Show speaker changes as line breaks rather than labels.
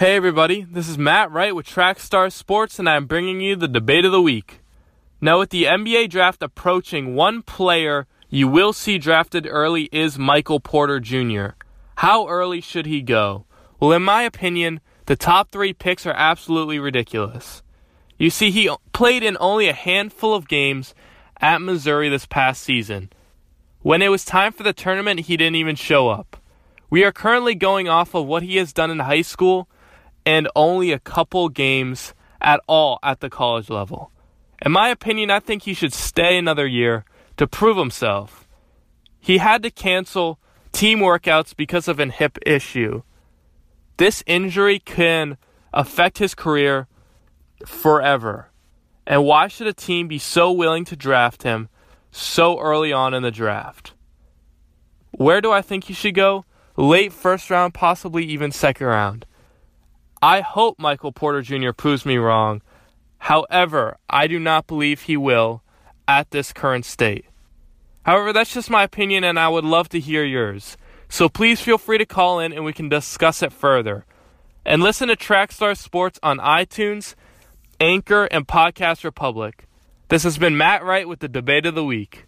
Hey everybody, this is Matt Wright with Trackstar Sports, and I'm bringing you the debate of the week. Now, with the NBA draft approaching, one player you will see drafted early is Michael Porter Jr. How early should he go? Well, in my opinion, the top three picks are absolutely ridiculous. You see, he played in only a handful of games at Missouri this past season. When it was time for the tournament, he didn't even show up. We are currently going off of what he has done in high school and only a couple games at all at the college level. In my opinion, I think he should stay another year to prove himself. He had to cancel team workouts because of an hip issue. This injury can affect his career forever. And why should a team be so willing to draft him so early on in the draft? Where do I think he should go? Late first round, possibly even second round. I hope Michael Porter Jr. proves me wrong. However, I do not believe he will at this current state. However, that's just my opinion and I would love to hear yours. So please feel free to call in and we can discuss it further. And listen to Trackstar Sports on iTunes, Anchor, and Podcast Republic. This has been Matt Wright with the Debate of the Week.